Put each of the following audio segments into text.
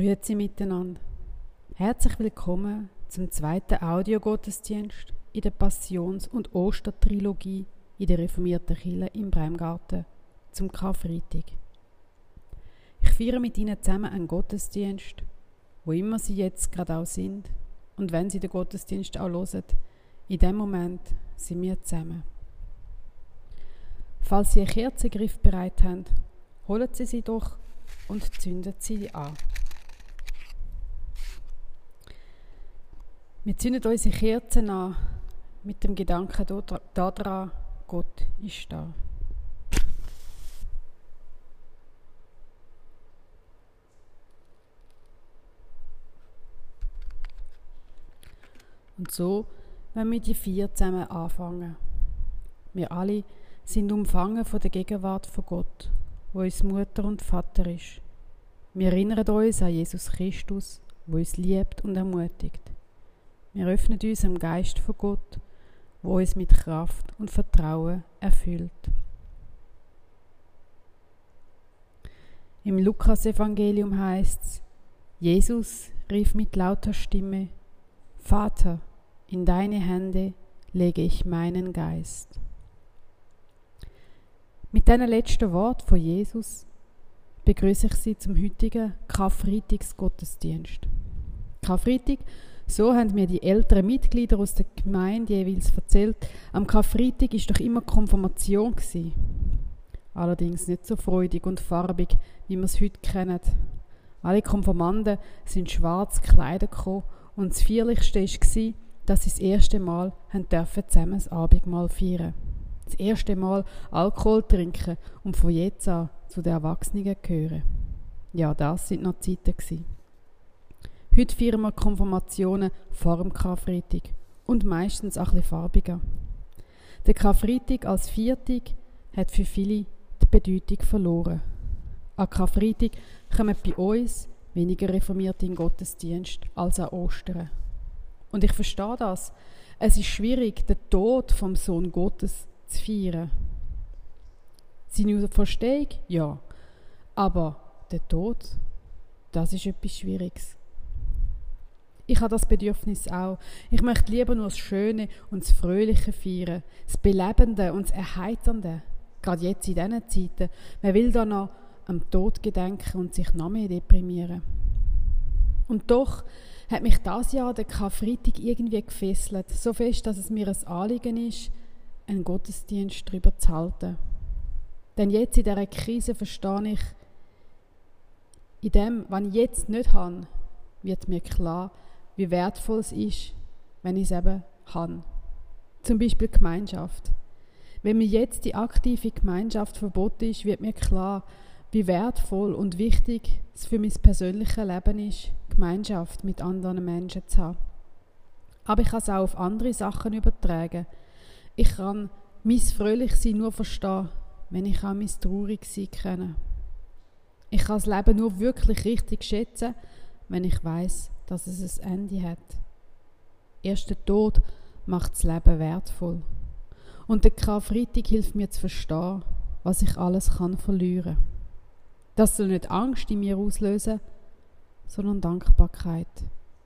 Grüezi miteinander. Herzlich willkommen zum zweiten Audiogottesdienst in der Passions- und Ostertrilogie in der reformierten Kirche im Bremgarten zum Karfreitag. Ich feiere mit Ihnen zusammen einen Gottesdienst, wo immer Sie jetzt gerade auch sind und wenn Sie den Gottesdienst auch hören, in dem Moment sind wir zusammen. Falls Sie einen Kerzengriff bereit haben, holen Sie sie doch und zünden Sie an. Wir zünden unsere Kerzen an mit dem Gedanken daran, Gott ist da. Und so wenn wir die vier zusammen anfangen. Wir alle sind umfangen von der Gegenwart von Gott, wo uns Mutter und Vater ist. Wir erinnern uns an Jesus Christus, wo uns liebt und ermutigt. Wir öffnen uns am Geist von Gott, wo uns mit Kraft und Vertrauen erfüllt. Im Lukas-Evangelium heißt es, Jesus rief mit lauter Stimme, Vater, in deine Hände lege ich meinen Geist. Mit diesen letzten Wort von Jesus begrüße ich Sie zum heutigen Karfreitagsgottesdienst. Karfreitag so haben mir die älteren Mitglieder aus der Gemeinde jeweils erzählt, am Karfreitag ist doch immer Konfirmation gewesen. Allerdings nicht so freudig und farbig, wie wir es heute kennen. Alle Konfirmanden sind schwarz gekleidet gekommen und das Feierlichste war, dass sie das erste Mal dürfen zusammen das Abendmahl feiern. Das erste Mal Alkohol trinken und von jetzt an zu den Erwachsenen gehören. Ja, das sind noch Zeiten gewesen. Heute feiern wir Konfirmationen vor dem Karfreitag und meistens auch ein farbiger. Der Karfreitag als Viertag hat für viele die Bedeutung verloren. An Karfreitag kommen bei uns weniger Reformierte in Gottesdienst als an Ostern. Und ich verstehe das. Es ist schwierig, den Tod vom Sohn Gottes zu feiern. Seine Verstehung? Ja. Aber der Tod, das ist etwas Schwieriges. Ich habe das Bedürfnis auch. Ich möchte lieber nur das Schöne und das Fröhliche feiern, das Belebende und das Erheiternde. Gerade jetzt in diesen Zeiten. Man will da noch am Tod gedenken und sich noch mehr deprimieren. Und doch hat mich das Jahr der Karfreitag irgendwie gefesselt. So fest, dass es mir ein Anliegen ist, einen Gottesdienst darüber zu halten. Denn jetzt in dieser Krise verstehe ich, in dem, was ich jetzt nicht habe, wird mir klar, wie wertvoll es ist, wenn ich es eben habe. Zum Beispiel Gemeinschaft. Wenn mir jetzt die aktive Gemeinschaft verboten ist, wird mir klar, wie wertvoll und wichtig es für mein persönliches Leben ist, Gemeinschaft mit anderen Menschen zu haben. Aber ich kann es auch auf andere Sachen übertragen. Ich kann mein Fröhlichsein nur verstehen, wenn ich auch mein Traurigsein kenne. Ich kann das Leben nur wirklich richtig schätzen, wenn ich weiß, dass es ein Ende hat. Erst der Tod macht das Leben wertvoll. Und der Karfreitag hilft mir zu verstehen, was ich alles kann verlieren. Das soll nicht Angst in mir auslösen, sondern Dankbarkeit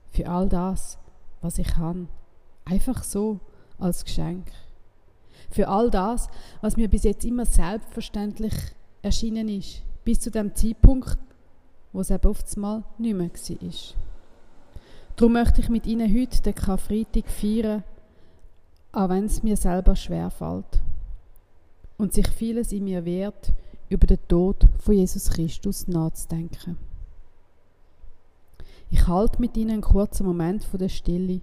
für all das, was ich habe. Einfach so als Geschenk. Für all das, was mir bis jetzt immer selbstverständlich erschienen ist, bis zu dem Zeitpunkt, wo es eben oft mal nicht mehr war. Darum möchte ich mit Ihnen heute den Karfreitag feiern, auch wenn es mir selber schwerfällt und sich vieles in mir wehrt, über den Tod von Jesus Christus nachzudenken. Ich halte mit Ihnen einen kurzen Moment von der Stille,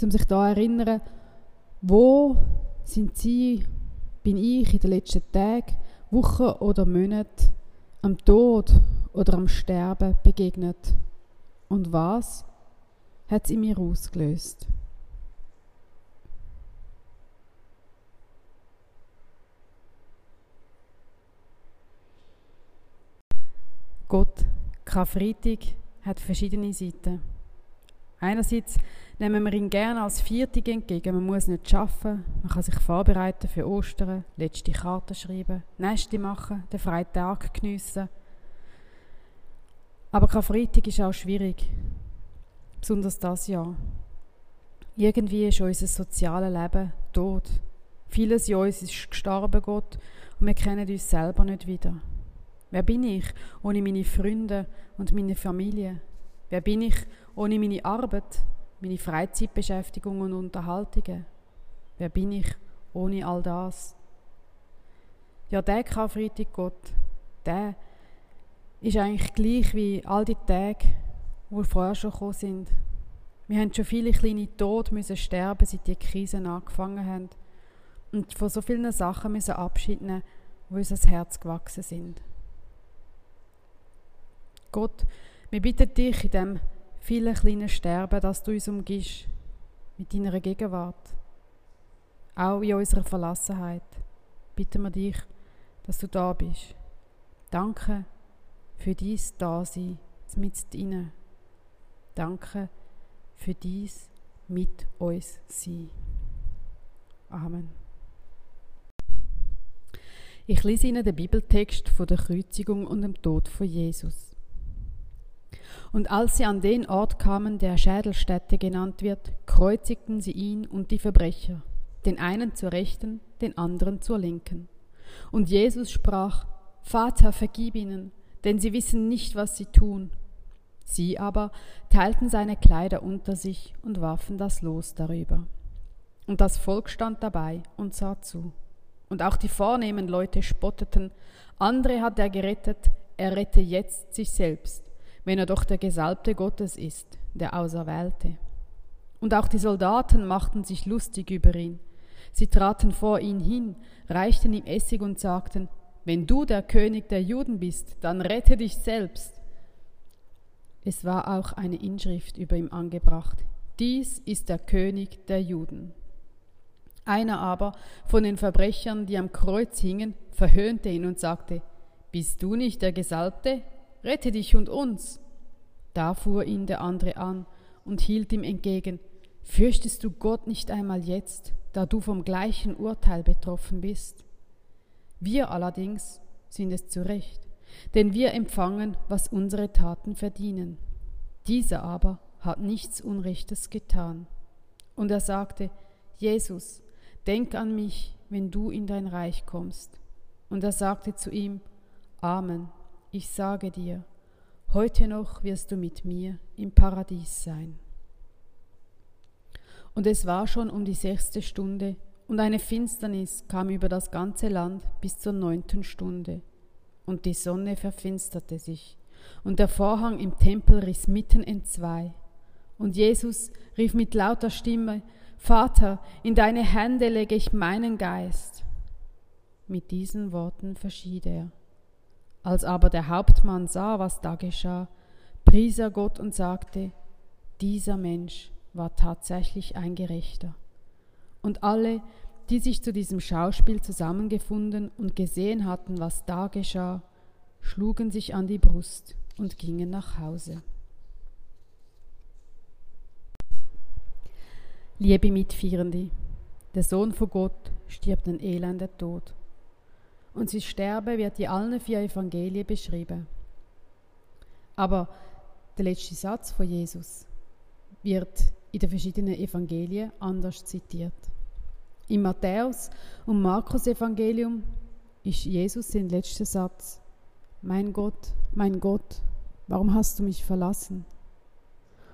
um sich da erinnern, wo sind Sie, bin ich in den letzten Tagen, Wochen oder Monaten am Tod oder am Sterben begegnet und was hat es in mir ausgelöst? Gott, Karfreitag, hat verschiedene Seiten. Einerseits nehmen wir ihn gerne als Viertig entgegen. Man muss nicht arbeiten, man kann sich vorbereiten für Ostern, letzte Karten schreiben, Neste machen, den freien Tag geniessen. Aber Karfreitag ist auch schwierig, besonders das Jahr. Irgendwie ist unser soziales Leben tot. Vieles in uns ist gestorben, Gott, und wir kennen uns selber nicht wieder. Wer bin ich ohne meine Freunde und meine Familie? Wer bin ich ohne meine Arbeit, meine Freizeitbeschäftigung und Unterhaltungen? Wer bin ich ohne all das? Ja, der Karfreitag Gott, der ist eigentlich gleich wie all die Tage, die vorher schon gekommen sind. Wir haben schon viele kleine Tod müssen sterben, seit die Krisen angefangen haben. Und von so vielen Sachen müssen Abschied nehmen, die uns ans Herz gewachsen sind. Gott, wir bitten dich in dem vielen kleinen Sterben, dass du uns umgibst mit deiner Gegenwart. Auch in unserer Verlassenheit bitten wir dich, dass du da bist. Danke für dies Dasein mit ihnen. Danke für dies mit uns sein. Amen. Ich lese Ihnen den Bibeltext von der Kreuzigung und dem Tod von Jesus. Und als sie an den Ort kamen, der Schädelstätte genannt wird, kreuzigten sie ihn und die Verbrecher, den einen zur Rechten, den anderen zur Linken. Und Jesus sprach, Vater, vergib ihnen, denn sie wissen nicht, was sie tun. Sie aber teilten seine Kleider unter sich und warfen das Los darüber. Und das Volk stand dabei und sah zu. Und auch die vornehmen Leute spotteten, andere hat er gerettet, er rette jetzt sich selbst, wenn er doch der Gesalbte Gottes ist, der Auserwählte. Und auch die Soldaten machten sich lustig über ihn. Sie traten vor ihn hin, reichten ihm Essig und sagten, wenn du der König der Juden bist, dann rette dich selbst. Es war auch eine Inschrift über ihm angebracht. Dies ist der König der Juden. Einer aber von den Verbrechern, die am Kreuz hingen, verhöhnte ihn und sagte, Bist du nicht der Gesalbte? Rette dich und uns. Da fuhr ihn der andere an und hielt ihm entgegen, Fürchtest du Gott nicht einmal jetzt, da du vom gleichen Urteil betroffen bist. Wir allerdings sind es zu Recht, denn wir empfangen, was unsere Taten verdienen. Dieser aber hat nichts Unrechtes getan. Und er sagte, Jesus, denk an mich, wenn du in dein Reich kommst. Und er sagte zu ihm, Amen, ich sage dir, heute noch wirst du mit mir im Paradies sein. Und es war schon um die sechste Stunde, und eine Finsternis kam über das ganze Land bis zur neunten Stunde. Und die Sonne verfinsterte sich, und der Vorhang im Tempel riss mitten entzwei. Und Jesus rief mit lauter Stimme, Vater, in deine Hände lege ich meinen Geist. Mit diesen Worten verschied er. Als aber der Hauptmann sah, was da geschah, pries er Gott und sagte, dieser Mensch war tatsächlich ein Gerechter. Und alle, die sich zu diesem Schauspiel zusammengefunden und gesehen hatten, was da geschah, schlugen sich an die Brust und gingen nach Hause. Liebe Mitfeierende, der Sohn von Gott stirbt einen elenden Tod. Und sein Sterben wird in allen vier Evangelien beschrieben. Aber der letzte Satz von Jesus wird in den verschiedenen Evangelien anders zitiert. Im Matthäus- und Markus-Evangelium ist Jesus sein letzter Satz. Mein Gott, mein Gott, warum hast du mich verlassen?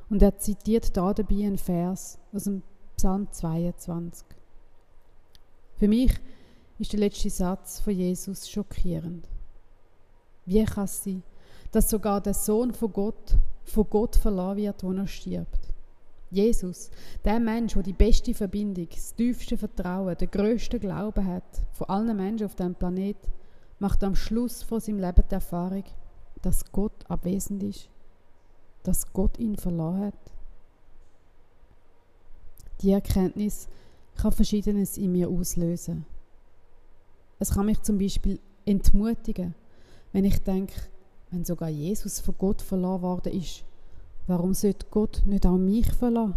Und er zitiert da dabei einen Vers aus dem Psalm 22. Für mich ist der letzte Satz von Jesus schockierend. Wie kann es sein, dass sogar der Sohn von Gott von Gott verlassen wird, wo er stirbt? Jesus, der Mensch, der die beste Verbindung, das tiefste Vertrauen, den größten Glauben hat von allen Menschen auf diesem Planet, macht am Schluss von seinem Leben die Erfahrung, dass Gott abwesend ist, dass Gott ihn verloren hat. Die Erkenntnis kann Verschiedenes in mir auslösen. Es kann mich zum Beispiel entmutigen, wenn ich denke, wenn sogar Jesus von Gott verloren worden ist, Warum sollte Gott nicht auch mich verlassen?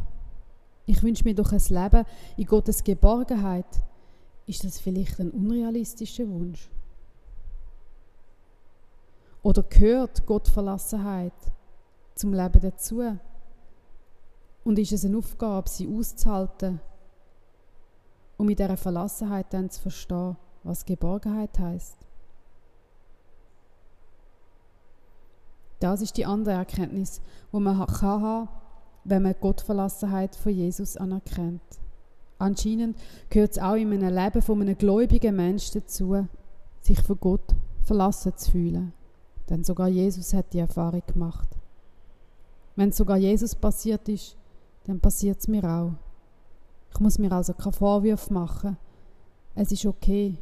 Ich wünsche mir doch ein Leben in Gottes Geborgenheit. Ist das vielleicht ein unrealistischer Wunsch? Oder gehört Gottverlassenheit zum Leben dazu? Und ist es eine Aufgabe, sie auszuhalten, um in dieser Verlassenheit dann zu verstehen, was Geborgenheit heißt? Das ist die andere Erkenntnis, wo man kann haben, wenn man Gottverlassenheit von Jesus anerkennt. Anscheinend gehört es auch in einem Leben von einem gläubigen Menschen dazu, sich von Gott verlassen zu fühlen. Denn sogar Jesus hat die Erfahrung gemacht. Wenn sogar Jesus passiert ist, dann passiert es mir auch. Ich muss mir also keine Vorwürfe machen. Es ist okay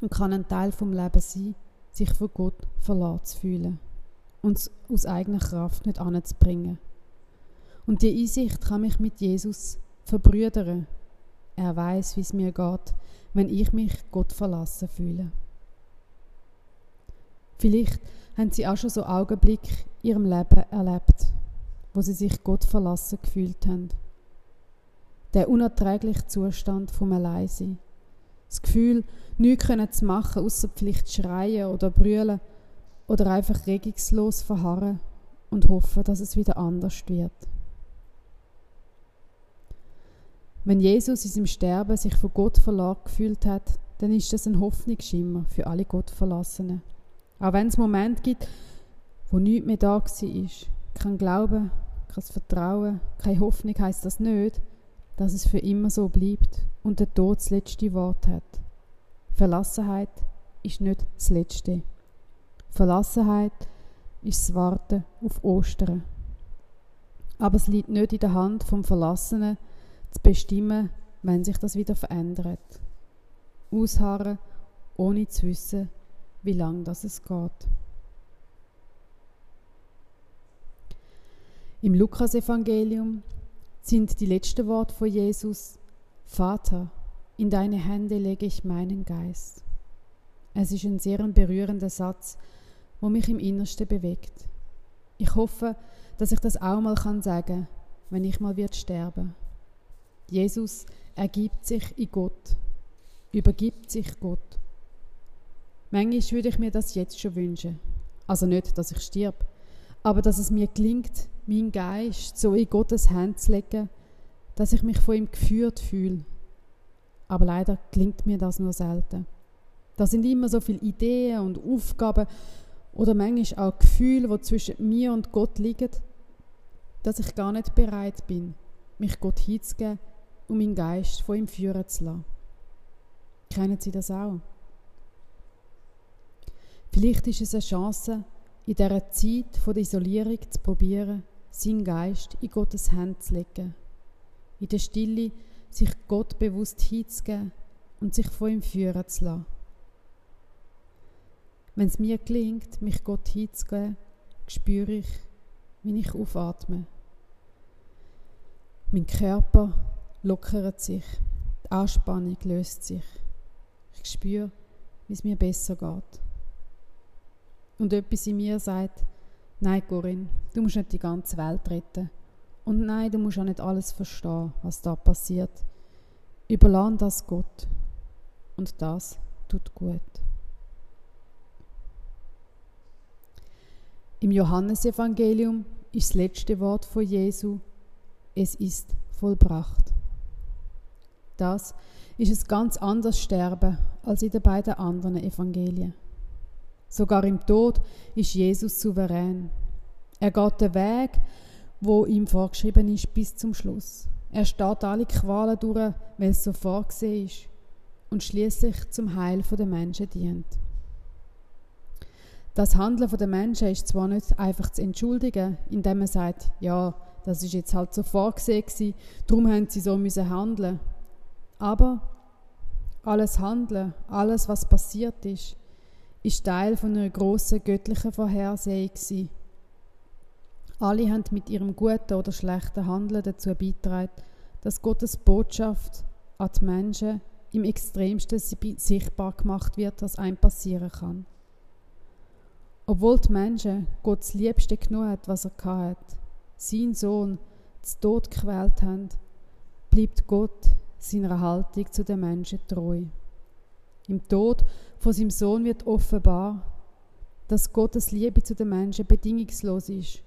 und kann ein Teil vom Leben sein, sich von Gott verlassen zu fühlen und aus eigener Kraft nicht anzubringen. Und die Einsicht kann mich mit Jesus verbrüdern. Er weiß, wie es mir geht, wenn ich mich Gott verlassen fühle. Vielleicht haben Sie auch schon so Augenblick in Ihrem Leben erlebt, wo Sie sich Gott verlassen gefühlt haben. Der unerträgliche Zustand vom Alleinsein. Das Gefühl, nichts zu machen, außer vielleicht schreien oder brüllen oder einfach regungslos verharren und hoffen, dass es wieder anders wird. Wenn Jesus in seinem Sterben sich von Gott verlassen gefühlt hat, dann ist das ein Hoffnungsschimmer für alle Gottverlassenen. Auch wenn es Momente gibt, wo nichts mehr da war, kein Glauben, kein Vertrauen, keine Hoffnung heißt das nicht, dass es für immer so bleibt und der Tod das letzte Wort hat. Verlassenheit ist nicht das Letzte. Verlassenheit ist das Warten auf Ostern. Aber es liegt nicht in der Hand vom Verlassenen, zu bestimmen, wenn sich das wieder verändert. Ausharren, ohne zu wissen, wie lange das es geht. Im Lukasevangelium sind die letzten Worte von Jesus: Vater, in deine Hände lege ich meinen Geist. Es ist ein sehr berührender Satz, wo mich im Innersten bewegt. Ich hoffe, dass ich das auch mal kann sagen, wenn ich mal wird sterben. Jesus ergibt sich in Gott, übergibt sich Gott. Manchmal würde ich mir das jetzt schon wünschen. Also nicht, dass ich stirb, aber dass es mir gelingt, meinen Geist so in Gottes Hand zu legen, dass ich mich von ihm geführt fühle. Aber leider gelingt mir das nur selten. Da sind immer so viele Ideen und Aufgaben oder manchmal auch Gefühle, die zwischen mir und Gott liegen, dass ich gar nicht bereit bin, mich Gott hinzugeben und meinen Geist von ihm führen zu lassen. Kennen Sie das auch? Vielleicht ist es eine Chance, in dieser Zeit der Isolierung zu probieren, seinen Geist in Gottes Hand zu legen. In der Stille sich Gott bewusst hinzugeben und sich von ihm führen zu lassen. Wenn es mir gelingt, mich Gott hinzugeben, spüre ich, wie ich aufatme. Mein Körper lockert sich, die Anspannung löst sich. Ich spüre, wie es mir besser geht. Und etwas in mir sagt, nein, Corinne, du musst nicht die ganze Welt retten. Und nein, du musst auch nicht alles verstehen, was da passiert. Überlass das Gott. Und das tut gut. Im Johannesevangelium ist das letzte Wort von Jesu, es ist vollbracht. Das ist ein ganz anderes Sterben als in den beiden anderen Evangelien. Sogar im Tod ist Jesus souverän. Er geht den Weg, wo ihm vorgeschrieben ist, bis zum Schluss. Er steht alle Qualen durch, weil es so vorgesehen ist und schließlich zum Heil der Menschen dient. Das Handeln der Menschen ist zwar nicht einfach zu entschuldigen, indem man sagt, ja, das ist jetzt halt so vorgesehen darum haben sie so müssen handeln. Aber alles Handeln, alles was passiert ist, ist Teil von einer großen göttlichen Vorhersehung. Alle haben mit ihrem guten oder schlechten Handeln dazu beigetragen, dass Gottes Botschaft an die Menschen im extremsten sichtbar gemacht wird, was einem passieren kann. Obwohl die Menschen Gottes Liebste genug hat, was er hat, sein Sohn zu Tod gequält haben, bleibt Gott seiner Haltung zu den Menschen treu. Im Tod von seinem Sohn wird offenbar, dass Gottes Liebe zu den Menschen bedingungslos ist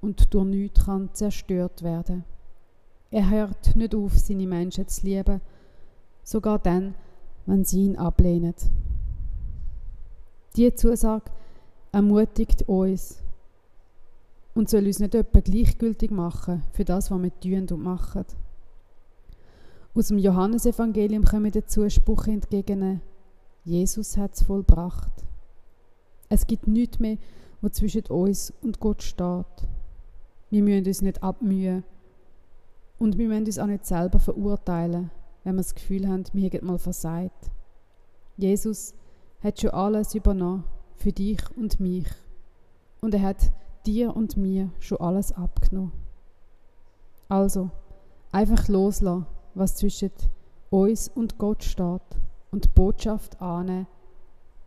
und durch nichts kann zerstört werden. Er hört nicht auf, seine Menschen zu lieben, sogar dann, wenn sie ihn ablehnen. Diese Zusage ermutigt uns und soll uns nicht etwa gleichgültig machen für das, was wir tun und machen. Aus dem Johannesevangelium kommen der Zuspruch entgegen, Jesus hat es vollbracht. Es gibt nichts mehr, was zwischen uns und Gott steht. Wir müssen uns nicht abmühen. Und wir müssen uns auch nicht selber verurteilen, wenn wir das Gefühl haben, wir hätten mal versagt. Jesus hat schon alles übernommen, für dich und mich. Und er hat dir und mir schon alles abgenommen. Also, einfach loslassen, was zwischen uns und Gott steht und die Botschaft annehmen,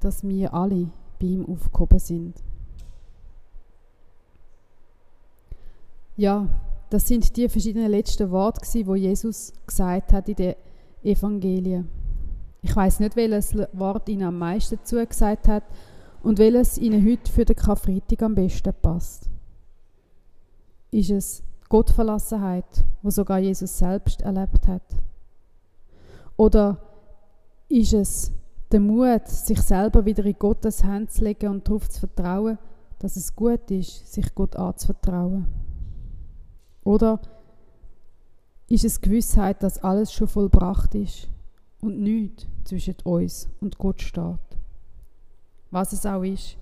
dass wir alle bei ihm aufgehoben sind. Ja, das sind die verschiedenen letzten Worte, wo Jesus gesagt hat in den Evangelien. Ich weiß nicht, welches Wort ihnen am meisten zugesagt hat und welches ihnen heute für den Karfreitag am besten passt. Ist es Gottverlassenheit, wo sogar Jesus selbst erlebt hat? Oder ist es der Mut, sich selber wieder in Gottes Hand zu legen und darauf zu vertrauen, dass es gut ist, sich Gott anzuvertrauen? Oder ist es Gewissheit, dass alles schon vollbracht ist und nichts zwischen uns und Gott steht? Was es auch ist.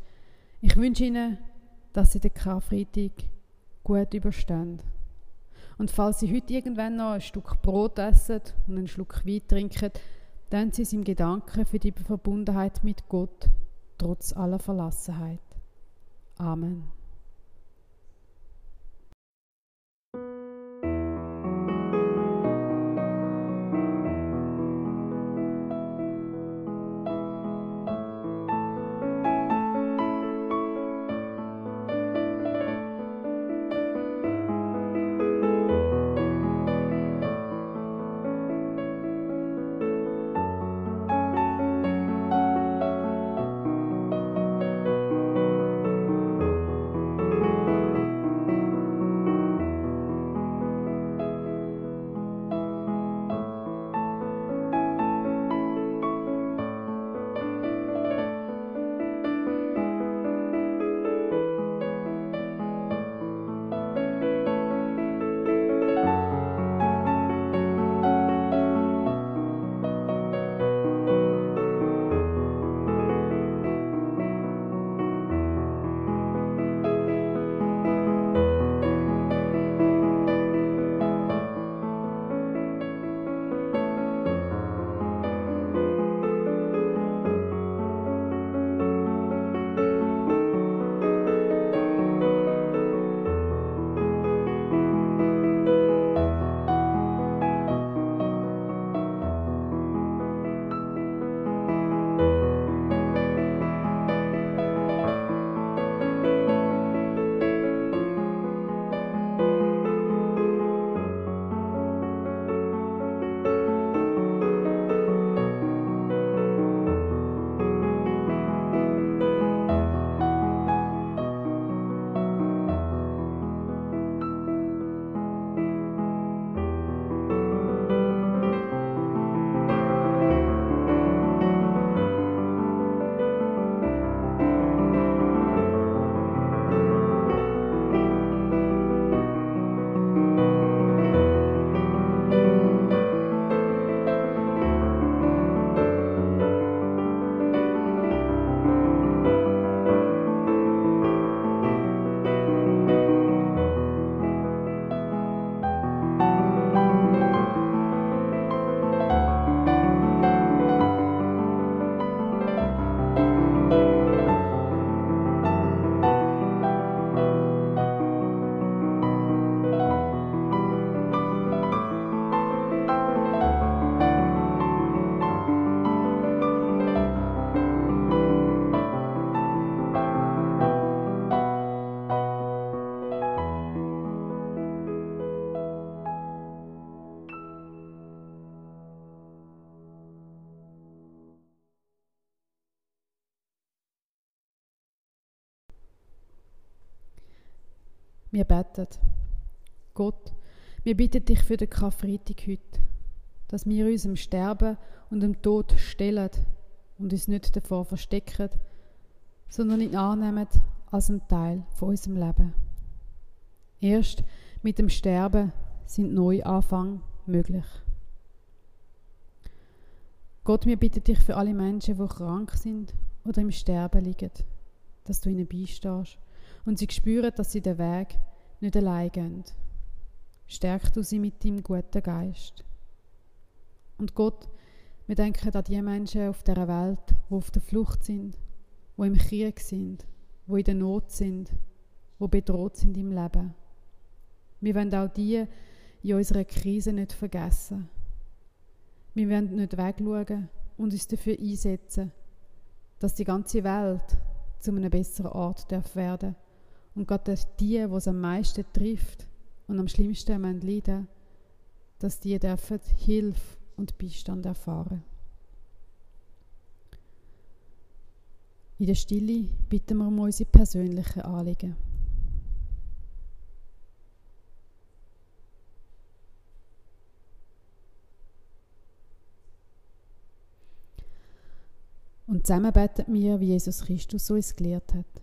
Ich wünsche Ihnen, dass Sie den Karfreitag gut überstehen. Und falls Sie heute irgendwann noch ein Stück Brot essen und einen Schluck Wein trinken, dann Sie es im Gedanken für die Verbundenheit mit Gott, trotz aller Verlassenheit. Amen. Wir beten. Gott, wir bitten dich für den Karfreitag heute, dass wir uns dem Sterben und dem Tod stellen und uns nicht davor verstecken, sondern ihn annehmen als ein Teil von unserem Leben. Erst mit dem Sterben sind Neuanfang möglich. Gott, wir bitten dich für alle Menschen, die krank sind oder im Sterben liegen, dass du ihnen beistehst und sie spüren, dass sie den Weg nicht allein gehen. Stärk du sie mit deinem guten Geist. Und Gott, wir denken an die Menschen auf der Welt, die auf der Flucht sind, die im Krieg sind, die in der Not sind, die bedroht sind im Leben. Wir wollen auch die in unserer Krise nicht vergessen. Wir wollen nicht wegschauen und uns dafür einsetzen, dass die ganze Welt zu einem besseren Ort darf werden und gerade die, die es am meisten trifft und am schlimmsten leiden dass die dürfen Hilfe und Beistand erfahren. In der Stille bitten wir um unsere persönlichen Anliegen. Und zusammen beten wir, wie Jesus Christus uns gelehrt hat.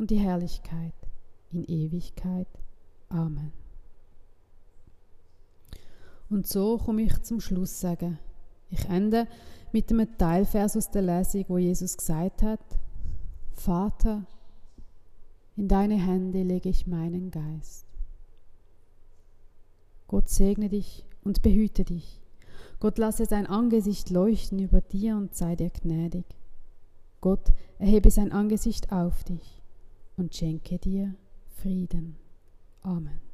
und die Herrlichkeit in Ewigkeit. Amen. Und so komme ich zum Schluss sagen. Ich ende mit einem Teilvers aus der Lesung, wo Jesus gesagt hat, Vater, in deine Hände lege ich meinen Geist. Gott segne dich und behüte dich. Gott lasse sein Angesicht leuchten über dir und sei dir gnädig. Gott erhebe sein Angesicht auf dich und schenke dir Frieden. Amen.